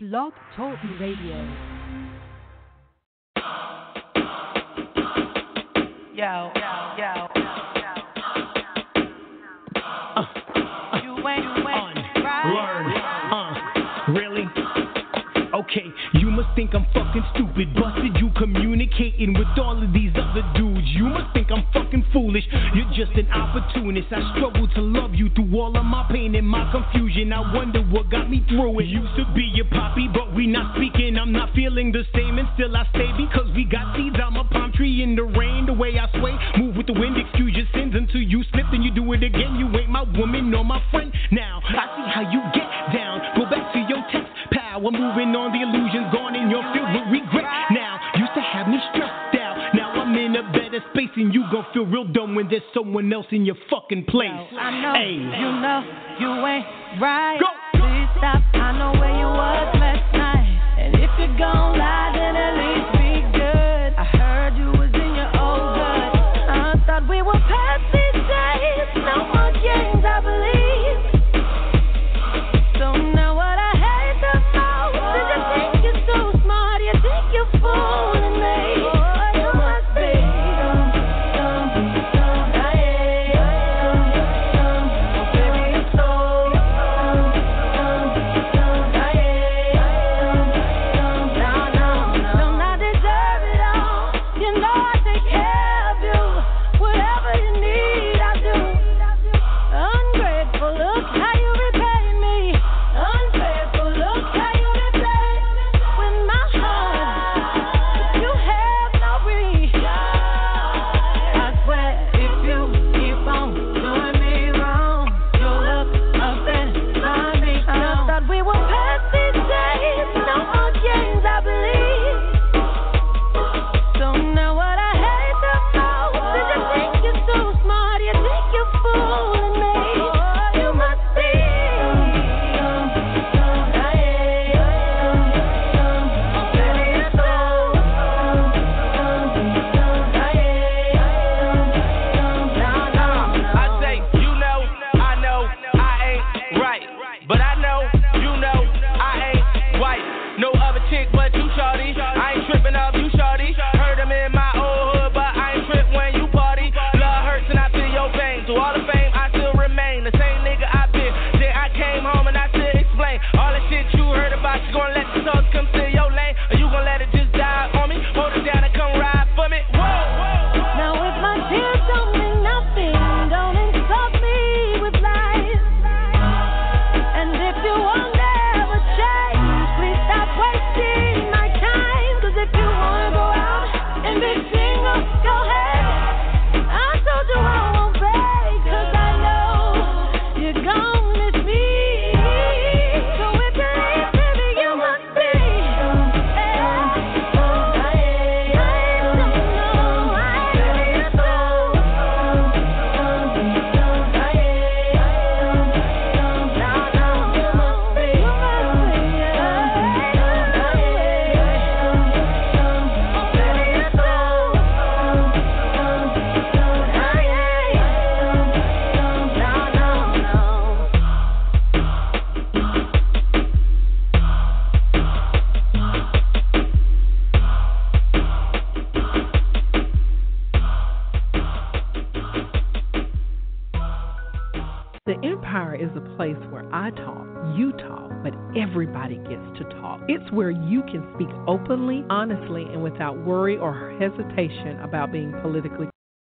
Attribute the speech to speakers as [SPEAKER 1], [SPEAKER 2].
[SPEAKER 1] Blog Talk Radio.
[SPEAKER 2] Yo, yo,
[SPEAKER 3] Uh, Okay, you must think I'm fucking stupid. Busted you communicating with all of these other dudes. You must think I'm fucking foolish. You're just an opportunist. I struggle to love you through all of my pain and my confusion. I wonder what got me through it. Used to be your poppy, but we not speaking. I'm not feeling the same, and still I stay because we got seeds. I'm a palm tree in the rain. The way I sway, move with the wind. Excuse your sins until you slip, then you do it again. You ain't my woman nor my friend. Now and you're filled with regret. Now used to have me stressed out. Now I'm in a better space, and you gon' feel real dumb when there's someone else in your fucking place.
[SPEAKER 2] I know,
[SPEAKER 3] Hey.
[SPEAKER 2] you know, you ain't right.
[SPEAKER 3] Go.
[SPEAKER 2] Please stop, I know where you was last night. And if you're gon' you
[SPEAKER 4] The Empire is a place where I talk, you talk, but everybody gets to talk. It's where you can speak openly, honestly, and without worry or hesitation about being politically